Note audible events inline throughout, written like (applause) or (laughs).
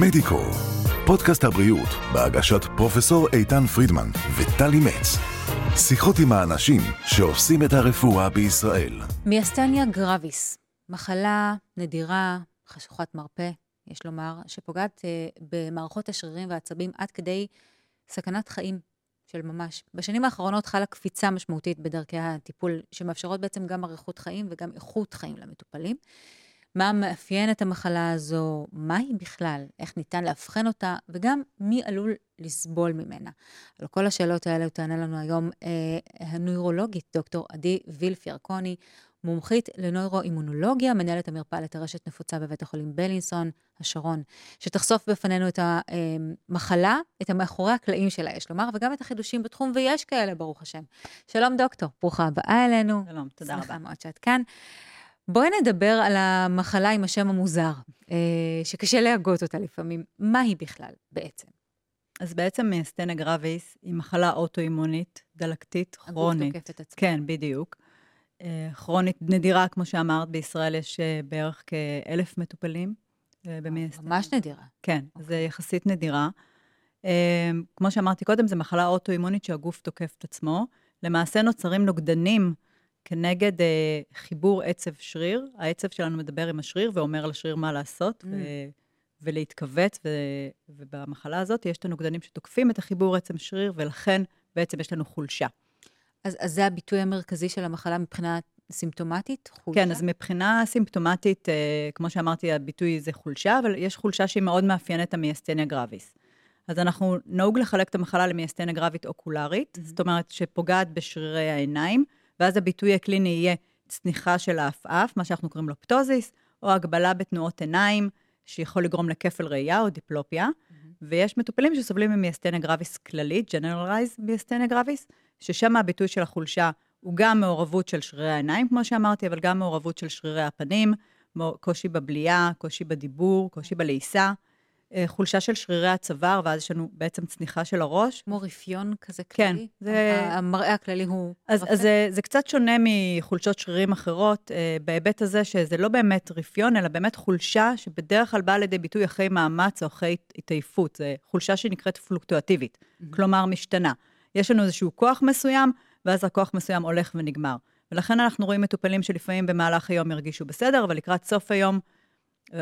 מדיקו, פודקאסט הבריאות בהגשת פרופסור איתן פרידמן וטלי מצ. שיחות עם האנשים שעושים את הרפואה בישראל. מיאסטניה גרביס, מחלה נדירה, חשוכת מרפא, יש לומר, שפוגעת אה, במערכות השרירים והעצבים עד כדי סכנת חיים של ממש. בשנים האחרונות חלה קפיצה משמעותית בדרכי הטיפול, שמאפשרות בעצם גם אריכות חיים וגם איכות חיים למטופלים. מה מאפיין את המחלה הזו, מה היא בכלל, איך ניתן לאבחן אותה, וגם מי עלול לסבול ממנה. על כל השאלות האלה תענה לנו היום אה, הנוירולוגית, דוקטור עדי וילף ירקוני, מומחית לנוירואימונולוגיה, מנהלת המרפאה לטרשת נפוצה בבית החולים בלינסון, השרון, שתחשוף בפנינו את המחלה, את המאחורי הקלעים שלה, יש לומר, וגם את החידושים בתחום, ויש כאלה, ברוך השם. שלום דוקטור, ברוכה הבאה אלינו. שלום, תודה רבה. שמחה מאוד שאת כאן. בואי נדבר על המחלה עם השם המוזר, אה, שקשה להגות אותה לפעמים. מה היא בכלל בעצם? אז בעצם סטנה גרביס היא מחלה אוטואימונית, דלקתית, כרונית. הגוף תוקף את עצמו. כן, בדיוק. אה, כרונית נדירה, כמו שאמרת, בישראל יש אה, בערך כאלף מטופלים. ממש נדירה. כן, okay. זה יחסית נדירה. כמו שאמרתי קודם, זו מחלה אוטואימונית שהגוף תוקף את עצמו. למעשה נוצרים נוגדנים כנגד אה, חיבור עצב שריר. העצב שלנו מדבר עם השריר ואומר לשריר מה לעשות, mm. ו, ולהתכווץ, ו, ובמחלה הזאת יש את הנוגדנים שתוקפים את החיבור עצם שריר, ולכן בעצם יש לנו חולשה. אז, אז זה הביטוי המרכזי של המחלה מבחינה סימפטומטית? חולשה? כן, אז מבחינה סימפטומטית, אה, כמו שאמרתי, הביטוי זה חולשה, אבל יש חולשה שהיא מאוד מאפיינת המיאסטניה גרביס. אז אנחנו נהוג לחלק את המחלה למיאסטניה גרבית אוקולרית, mm-hmm. זאת אומרת שפוגעת בשרירי העיניים, ואז הביטוי הקליני יהיה צניחה של העפעף, מה שאנחנו קוראים לו פטוזיס, או הגבלה בתנועות עיניים, שיכול לגרום לכפל ראייה או דיפלופיה. Mm-hmm. ויש מטופלים שסובלים ממיאסטניה גרביס כללית, Generalized מיאסטניה גרביס, ששם הביטוי של החולשה הוא גם מעורבות של שרירי העיניים, כמו שאמרתי, אבל גם מעורבות של שרירי הפנים, קושי בבליעה, קושי בדיבור, קושי בלעיסה. אה, חולשה של שרירי הצוואר, ואז יש לנו בעצם צניחה של הראש. כמו רפיון כזה כן, כללי? כן. זה... המראה הכללי הוא... אז, אז זה, זה קצת שונה מחולשות שרירים אחרות, אה, בהיבט הזה שזה לא באמת רפיון, אלא באמת חולשה שבדרך כלל באה לידי ביטוי אחרי מאמץ או אחרי התעייפות. זו חולשה שנקראת פלוקטואטיבית, mm-hmm. כלומר משתנה. יש לנו איזשהו כוח מסוים, ואז הכוח מסוים הולך ונגמר. ולכן אנחנו רואים מטופלים שלפעמים במהלך היום ירגישו בסדר, אבל לקראת סוף היום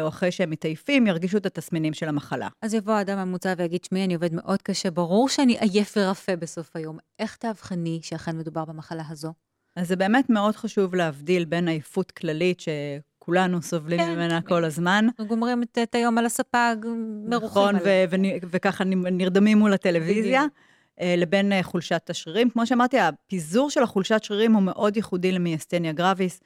או אחרי שהם מתעייפים, ירגישו את התסמינים של המחלה. אז יבוא האדם הממוצע ויגיד, שמי, אני עובד מאוד קשה, ברור שאני עייף ורפה בסוף היום. איך תאבחני שאכן מדובר במחלה הזו? אז זה באמת מאוד חשוב להבדיל בין עייפות כללית, שכולנו סובלים כן, ממנה כן. כל הזמן. אנחנו גומרים את, את היום על הספה, מרוחים נכון, וככה נרדמים מול הטלוויזיה. אה, לבין אה, חולשת השרירים. כמו שאמרתי, הפיזור של החולשת שרירים הוא מאוד ייחודי למיאסטניה גרביס.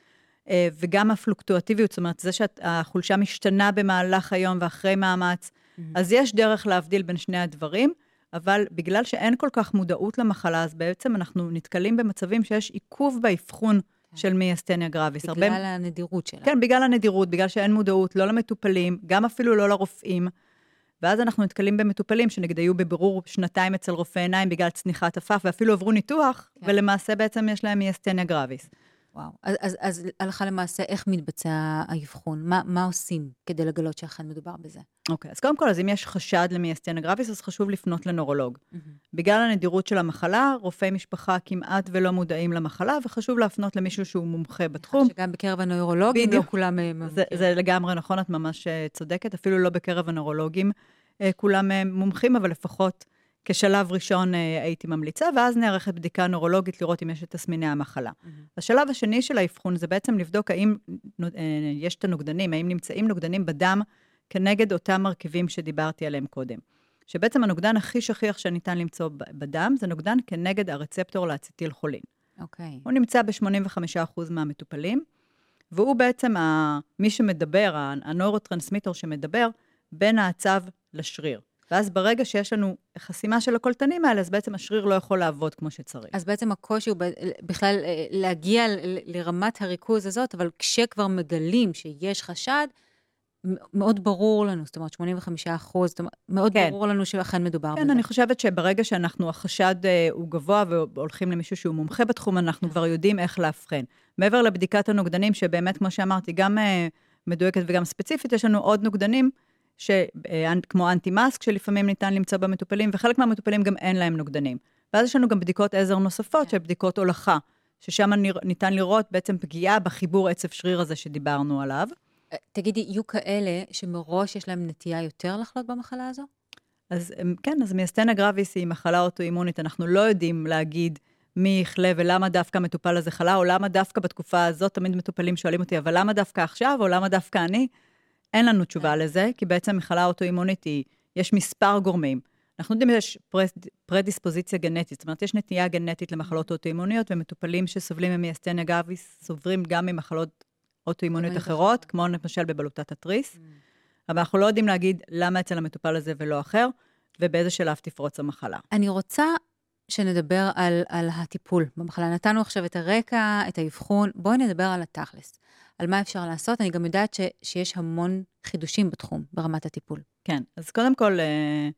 אה, וגם הפלוקטואטיביות, זאת אומרת, זה שהחולשה משתנה במהלך היום ואחרי מאמץ, mm-hmm. אז יש דרך להבדיל בין שני הדברים, אבל בגלל שאין כל כך מודעות למחלה, אז בעצם אנחנו נתקלים במצבים שיש עיכוב באבחון כן. של מיאסטניה גרביס. בגלל הרבה... הנדירות שלה. כן, בגלל הנדירות, בגלל שאין מודעות, לא למטופלים, גם אפילו לא לרופאים. ואז אנחנו נתקלים במטופלים שנגד היו בבירור שנתיים אצל רופא עיניים בגלל צניחת עפף, ואפילו עברו ניתוח, כן. ולמעשה בעצם יש להם מיאסטניה גרביס. וואו. אז, אז, אז הלכה למעשה, איך מתבצע האבחון? מה, מה עושים כדי לגלות שאכן מדובר בזה? אוקיי, okay, אז קודם כל, אז אם יש חשד למיאסטניה גרביס, אז חשוב לפנות לנורולוג. Mm-hmm. בגלל הנדירות של המחלה, רופאי משפחה כמעט ולא מודעים למחלה, וחשוב להפנות למישהו שהוא מומחה בתחום. שגם בקרב הנוירולוגים לא כולם... אה, זה, זה לגמרי נכון, את ממש אה, צודקת, אפילו לא בקרב הנוירולוגים אה, כולם מומחים, אבל לפחות כשלב ראשון אה, הייתי ממליצה, ואז נערכת בדיקה נורולוגית לראות אם יש את תסמיני המחלה. Mm-hmm. השלב השני של האבחון זה בעצם לבדוק האם אה, יש את הנוגדנים, האם נמצאים נוגדנים בדם כנגד אותם מרכיבים שדיברתי עליהם קודם. שבעצם הנוגדן הכי שכיח שניתן למצוא בדם זה נוגדן כנגד הרצפטור לאצטיל חולין. אוקיי. Okay. הוא נמצא ב-85% מהמטופלים, והוא בעצם ה... מי שמדבר, הנוירוטרנסמיטור שמדבר בין העצב לשריר. ואז ברגע שיש לנו חסימה של הקולטנים האלה, אז בעצם השריר לא יכול לעבוד כמו שצריך. אז בעצם הקושי הוא בכלל אה, להגיע לרמת הריכוז הזאת, אבל כשכבר מגלים שיש חשד, מאוד ברור לנו, זאת אומרת, 85 אחוז, זאת אומרת, מאוד כן. ברור לנו שאכן מדובר כן, בזה. כן, אני חושבת שברגע שאנחנו, החשד uh, הוא גבוה והולכים למישהו שהוא מומחה בתחום, אנחנו כבר יודעים איך לאבחן. מעבר לבדיקת הנוגדנים, שבאמת, כמו שאמרתי, גם uh, מדויקת וגם ספציפית, יש לנו עוד נוגדנים ש, אה, כמו אנטי-מאסק, שלפעמים ניתן למצוא במטופלים, וחלק מהמטופלים גם אין להם נוגדנים. ואז יש לנו גם בדיקות עזר נוספות, של בדיקות הולכה, ששם ניתן לראות בעצם פגיעה בחיבור עצב שריר הזה שדיברנו עליו. אה, תגידי, יהיו כאלה שמראש יש להם נטייה יותר לחלות במחלה הזו? אז כן, אז מיאסטניה גרביס היא מחלה אוטואימונית, אנחנו לא יודעים להגיד מי יחלה ולמה דווקא המטופל הזה חלה, או למה דווקא בתקופה הזאת, תמיד מטופלים שואלים אותי, אבל למה דווקא עכשיו, או למה דווקא אני? אין לנו תשובה כן. לזה, כי בעצם מחלה אוטואימונית היא, יש מספר גורמים. אנחנו יודעים שיש פרדיספוזיציה גנטית, זאת אומרת, יש נטייה גנטית למחלות mm-hmm. אוטואימוניות, ומטופלים שסובלים ממיאסטניה גרביס סוברים גם ממחלות אוטואימוניות אחרות, כמו למשל בבלוטת התריס. Mm. אבל אנחנו לא יודעים להגיד למה אצל המטופל הזה ולא אחר, ובאיזה שלב תפרוץ המחלה. אני רוצה שנדבר על, על הטיפול במחלה. נתנו עכשיו את הרקע, את האבחון, בואי נדבר על התכלס. על מה אפשר לעשות. אני גם יודעת ש, שיש המון חידושים בתחום, ברמת הטיפול. כן, אז קודם כל, אה,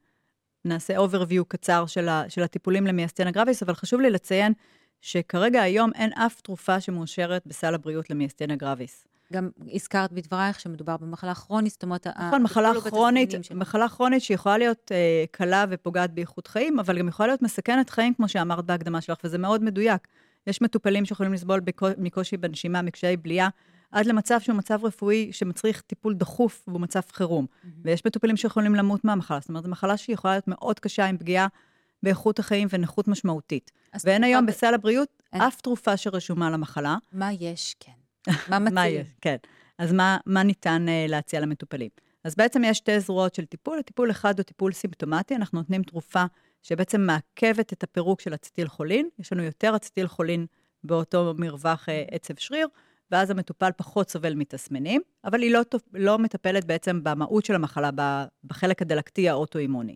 נעשה overview קצר של, ה, של הטיפולים למייסטניה גרביס, אבל חשוב לי לציין שכרגע היום אין אף תרופה שמאושרת בסל הבריאות למייסטניה גרביס. גם הזכרת בדברייך שמדובר במחלה כרונית, זאת אומרת... נכון, מחלה כרונית, מחלה כרונית שיכולה להיות אה, קלה ופוגעת באיכות חיים, אבל גם יכולה להיות מסכנת חיים, כמו שאמרת בהקדמה שלך, וזה מאוד מדויק. יש מטופלים שיכולים לסבול בקו, מקושי בנשימה, מקשיי בליעה, עד למצב שהוא מצב רפואי שמצריך טיפול דחוף והוא מצב חירום. Mm-hmm. ויש מטופלים שיכולים למות מהמחלה. זאת אומרת, זו מחלה שיכולה להיות מאוד קשה עם פגיעה באיכות החיים ונכות משמעותית. ואין היום ב... בסל הבריאות אין... אף תרופה שרשומה למחלה. מה יש? כן. (laughs) מה מציעים? מה יש? כן. אז מה, מה ניתן uh, להציע למטופלים? אז בעצם יש שתי זרועות של טיפול. הטיפול אחד הוא טיפול סימפטומטי, אנחנו נותנים תרופה שבעצם מעכבת את הפירוק של אצטיל חולין. יש לנו יותר אצטיל חולין באותו מרווח uh, עצב שריר, ואז המטופל פחות סובל מתסמינים, אבל היא לא, לא מטפלת בעצם במהות של המחלה, בחלק הדלקתי האוטואימוני.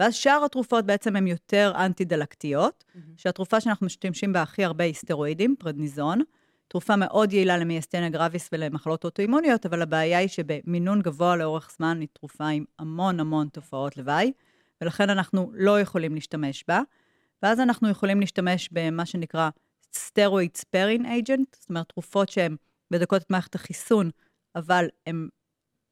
ואז שאר התרופות בעצם הן יותר אנטי-דלקתיות, mm-hmm. שהתרופה שאנחנו משתמשים בה הכי הרבה היא סטרואידים, פרדניזון. תרופה מאוד יעילה למייסטניה גרביס ולמחלות אוטואימוניות, אבל הבעיה היא שבמינון גבוה לאורך זמן היא תרופה עם המון המון תופעות לוואי, ולכן אנחנו לא יכולים להשתמש בה. ואז אנחנו יכולים להשתמש במה שנקרא סטרואיד ספרין אייג'נט, זאת אומרת, תרופות שהן בדקות את מערכת החיסון, אבל הן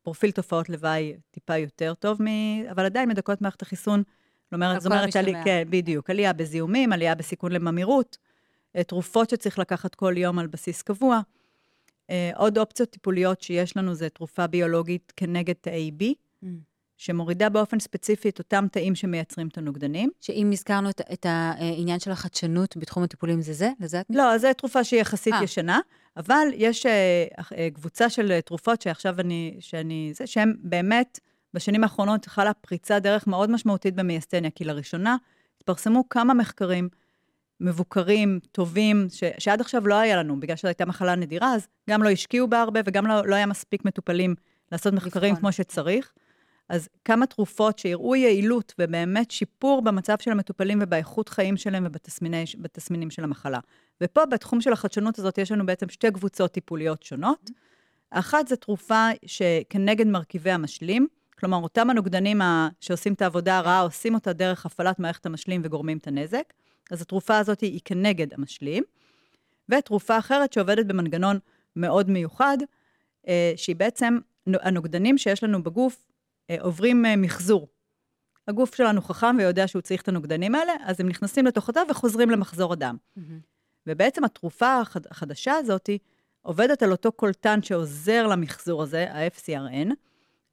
פרופיל תופעות לוואי טיפה יותר טוב, מ... אבל עדיין מדכאות מערכת החיסון. זאת אומרת, זאת אומרת, עלי, כן, בדיוק, עלייה בזיהומים, עלייה בסיכון לממירות, אה, תרופות שצריך לקחת כל יום על בסיס קבוע. אה, עוד אופציות טיפוליות שיש לנו זה תרופה ביולוגית כנגד תאי B, mm. שמורידה באופן ספציפי את אותם תאים שמייצרים את הנוגדנים. שאם הזכרנו את, את העניין של החדשנות בתחום הטיפולים, זה זה? לזה את לא, זו תרופה שהיא יחסית 아. אה. ישנה, אבל יש uh, קבוצה של תרופות שעכשיו אני, שאני, זה, שהן באמת, בשנים האחרונות חלה פריצה דרך מאוד משמעותית במייסטניה, כי לראשונה התפרסמו כמה מחקרים מבוקרים, טובים, ש, שעד עכשיו לא היה לנו, בגלל שזו הייתה מחלה נדירה, אז גם לא השקיעו בה הרבה וגם לא, לא היה מספיק מטופלים לעשות מחקרים כמו שצריך. אז כמה תרופות שיראו יעילות ובאמת שיפור במצב של המטופלים ובאיכות חיים שלהם ובתסמינים של המחלה. ופה, בתחום של החדשנות הזאת, יש לנו בעצם שתי קבוצות טיפוליות שונות. האחת זו תרופה שכנגד מרכיבי המשלים, כלומר, אותם הנוגדנים שעושים את העבודה הרעה, עושים אותה דרך הפעלת מערכת המשלים וגורמים את הנזק. אז התרופה הזאת היא כנגד המשלים. ותרופה אחרת שעובדת במנגנון מאוד מיוחד, אה, שהיא בעצם, הנוגדנים שיש לנו בגוף עוברים אה, מחזור. הגוף שלנו חכם ויודע שהוא צריך את הנוגדנים האלה, אז הם נכנסים לתוך התא וחוזרים למחזור הדם. Mm-hmm. ובעצם התרופה החדשה הזאת עובדת על אותו קולטן שעוזר למחזור הזה, ה-FCRN,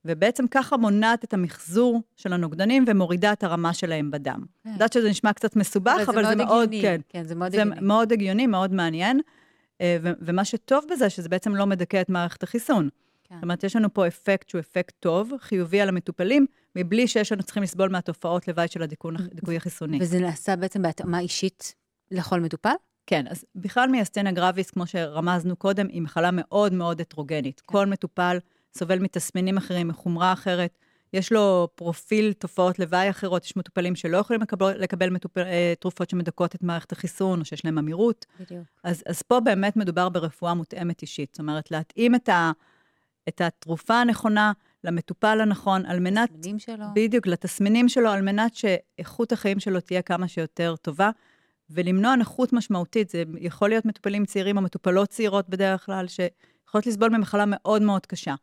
ובעצם ככה מונעת את המחזור של הנוגדנים ומורידה את הרמה שלהם בדם. אני כן. יודעת שזה נשמע קצת מסובך, אבל, אבל זה מאוד, הגיוני. כן, כן, זה מאוד זה הגיוני. זה מאוד הגיוני, מאוד מעניין. אה, ומה שטוב בזה, שזה בעצם לא מדכא את מערכת החיסון. כן. זאת אומרת, יש לנו פה אפקט שהוא אפקט טוב, חיובי על המטופלים, מבלי שיש לנו צריכים לסבול מהתופעות לוואי של הדיכוי החיסוני. וזה נעשה בעצם בהתאמה אישית לכל מטופל? כן, אז בכלל מייסטניה גרביס, כמו שרמזנו קודם, היא מחלה מאוד מאוד הטרוגנית. כן. כל מטופל סובל מתסמינים אחרים, מחומרה אחרת. יש לו פרופיל תופעות לוואי אחרות, יש מטופלים שלא יכולים לקבל, לקבל מטופל, אה, תרופות שמדכאות את מערכת החיסון, או שיש להם אמירות. בדיוק. אז, אז פה באמת מדובר ברפואה מותאמת אישית. זאת אומרת, להתאים את, ה, את התרופה הנכונה למטופל הנכון, על מנת... לתסמינים שלו. בדיוק, לתסמינים שלו, על מנת שאיכות החיים שלו תהיה כמה שיותר טובה, ולמנוע נכות משמעותית. זה יכול להיות מטופלים צעירים או מטופלות צעירות בדרך כלל, שיכולות לסבול ממחלה מאוד מאוד קשה.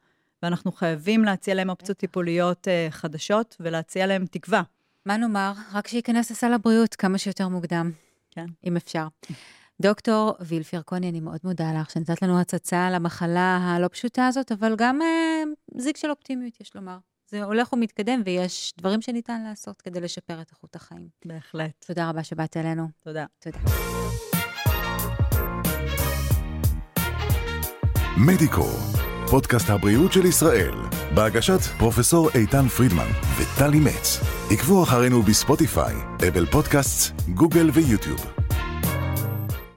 ואנחנו חייבים להציע להם אופציות טיפוליות אה, חדשות ולהציע להם תקווה. מה נאמר? רק שייכנס לסל הבריאות כמה שיותר מוקדם. כן. אם אפשר. דוקטור וילפי ירקוני, אני מאוד מודה לך שנתת לנו הצצה על המחלה הלא פשוטה הזאת, אבל גם אה, זיג של אופטימיות, יש לומר. זה הולך ומתקדם, ויש דברים שניתן לעשות כדי לשפר את איכות החיים. בהחלט. תודה רבה שבאת אלינו. תודה. תודה. מדיקו, פודקאסט הבריאות של ישראל, בהגשת פרופסור איתן פרידמן וטלי מצ. עקבו אחרינו בספוטיפיי, אבל פודקאסט, גוגל ויוטיוב.